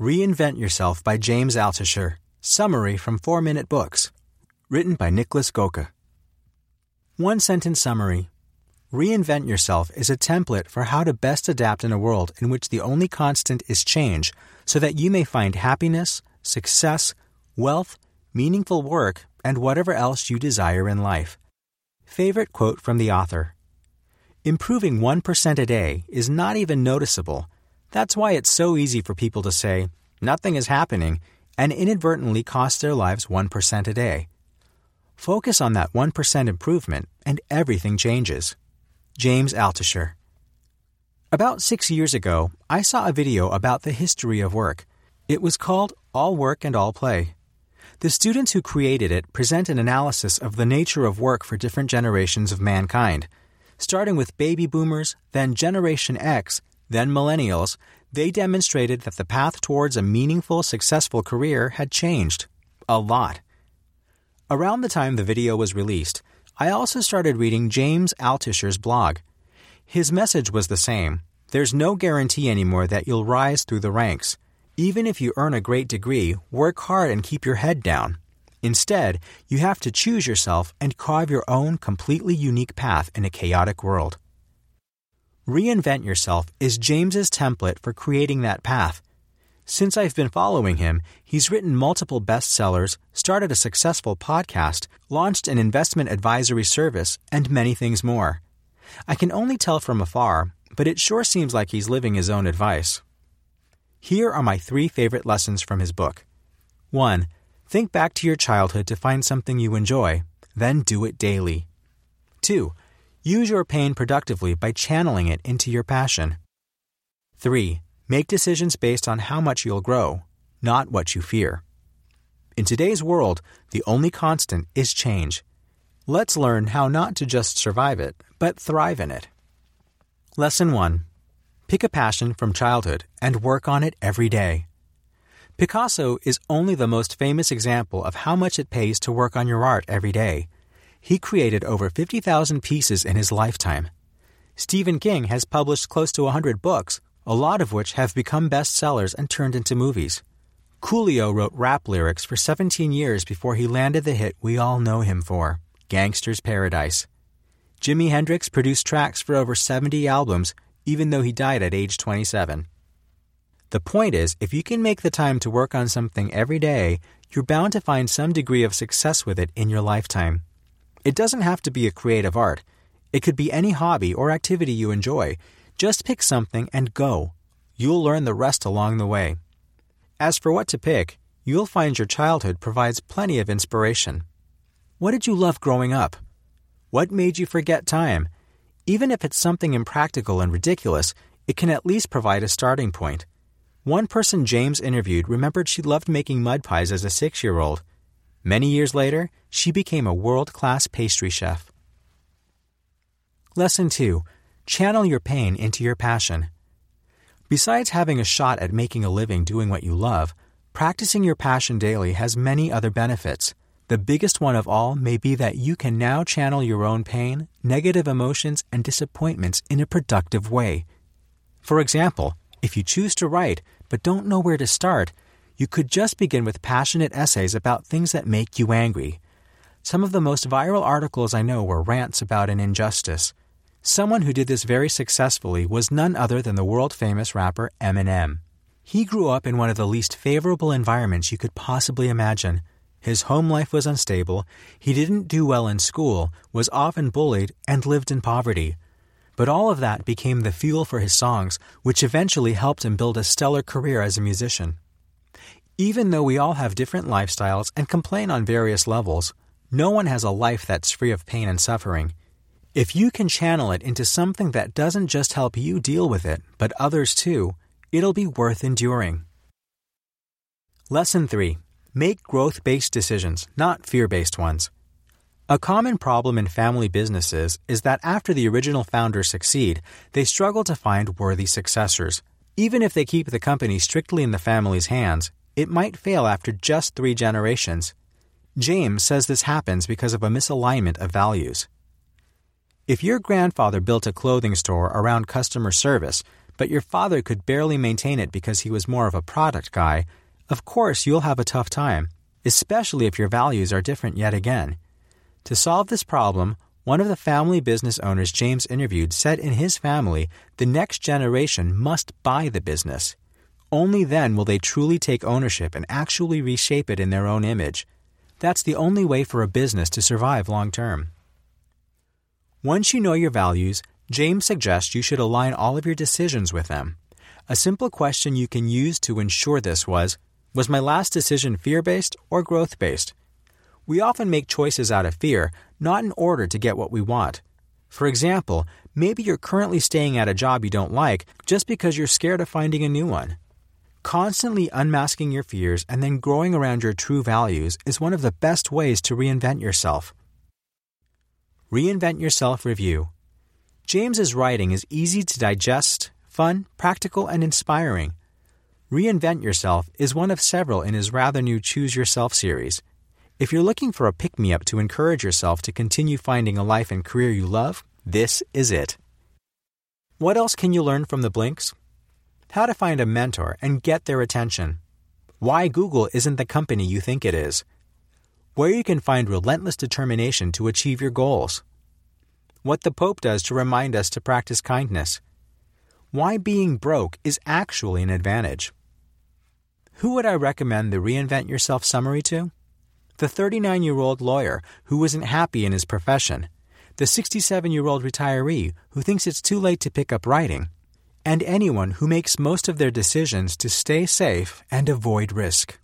Reinvent Yourself by James Altucher. Summary from 4 Minute Books. Written by Niklas Göke. One sentence summary Reinvent Yourself is a template for how to best adapt in a world in which the only constant is change so that you may find happiness, success, wealth, meaningful work, and whatever else you desire in life. Favorite quote from the author Improving 1% a day is not even noticeable that's why it's so easy for people to say, nothing is happening, and inadvertently cost their lives 1% a day. Focus on that 1% improvement, and everything changes. James Altucher. About six years ago, I saw a video about the history of work. It was called All Work and All Play. The students who created it present an analysis of the nature of work for different generations of mankind, starting with baby boomers, then Generation X, then millennials, they demonstrated that the path towards a meaningful, successful career had changed. A lot. Around the time the video was released, I also started reading James Altucher's blog. His message was the same there's no guarantee anymore that you'll rise through the ranks. Even if you earn a great degree, work hard and keep your head down. Instead, you have to choose yourself and carve your own completely unique path in a chaotic world. Reinvent Yourself is James's template for creating that path. Since I've been following him, he's written multiple bestsellers, started a successful podcast, launched an investment advisory service, and many things more. I can only tell from afar, but it sure seems like he's living his own advice. Here are my three favorite lessons from his book. 1. Think back to your childhood to find something you enjoy, then do it daily. 2. Use your pain productively by channeling it into your passion. 3. Make decisions based on how much you'll grow, not what you fear. In today's world, the only constant is change. Let's learn how not to just survive it, but thrive in it. Lesson 1 Pick a passion from childhood and work on it every day. Picasso is only the most famous example of how much it pays to work on your art every day. He created over 50,000 pieces in his lifetime. Stephen King has published close to 100 books, a lot of which have become bestsellers and turned into movies. Coolio wrote rap lyrics for 17 years before he landed the hit we all know him for, Gangsta's Paradise. Jimi Hendrix produced tracks for over 70 albums, even though he died at age 27. The point is, if you can make the time to work on something every day, you're bound to find some degree of success with it in your lifetime. It doesn't have to be a creative art. It could be any hobby or activity you enjoy. Just pick something and go. You'll learn the rest along the way. As for what to pick, you'll find your childhood provides plenty of inspiration. What did you love growing up? What made you forget time? Even if it's something impractical and ridiculous, it can at least provide a starting point. One person James interviewed remembered she loved making mud pies as a six year old. Many years later, she became a world class pastry chef. Lesson 2 Channel your pain into your passion. Besides having a shot at making a living doing what you love, practicing your passion daily has many other benefits. The biggest one of all may be that you can now channel your own pain, negative emotions, and disappointments in a productive way. For example, if you choose to write but don't know where to start, you could just begin with passionate essays about things that make you angry. Some of the most viral articles I know were rants about an injustice. Someone who did this very successfully was none other than the world famous rapper Eminem. He grew up in one of the least favorable environments you could possibly imagine. His home life was unstable, he didn't do well in school, was often bullied, and lived in poverty. But all of that became the fuel for his songs, which eventually helped him build a stellar career as a musician. Even though we all have different lifestyles and complain on various levels, no one has a life that's free of pain and suffering. If you can channel it into something that doesn't just help you deal with it, but others too, it'll be worth enduring. Lesson 3 Make growth based decisions, not fear based ones. A common problem in family businesses is that after the original founders succeed, they struggle to find worthy successors. Even if they keep the company strictly in the family's hands, it might fail after just three generations. James says this happens because of a misalignment of values. If your grandfather built a clothing store around customer service, but your father could barely maintain it because he was more of a product guy, of course you'll have a tough time, especially if your values are different yet again. To solve this problem, one of the family business owners James interviewed said in his family, the next generation must buy the business. Only then will they truly take ownership and actually reshape it in their own image. That's the only way for a business to survive long term. Once you know your values, James suggests you should align all of your decisions with them. A simple question you can use to ensure this was Was my last decision fear based or growth based? We often make choices out of fear, not in order to get what we want. For example, maybe you're currently staying at a job you don't like just because you're scared of finding a new one. Constantly unmasking your fears and then growing around your true values is one of the best ways to reinvent yourself. Reinvent Yourself Review James's writing is easy to digest, fun, practical, and inspiring. Reinvent Yourself is one of several in his rather new Choose Yourself series. If you're looking for a pick me up to encourage yourself to continue finding a life and career you love, this is it. What else can you learn from the Blinks? How to find a mentor and get their attention, why Google isn't the company you think it is, where you can find relentless determination to achieve your goals, what the Pope does to remind us to practice kindness, why being broke is actually an advantage. Who would I recommend the Reinvent Yourself summary to? The 39 year old lawyer who wasn't happy in his profession, the 67 year old retiree who thinks it's too late to pick up writing and anyone who makes most of their decisions to stay safe and avoid risk.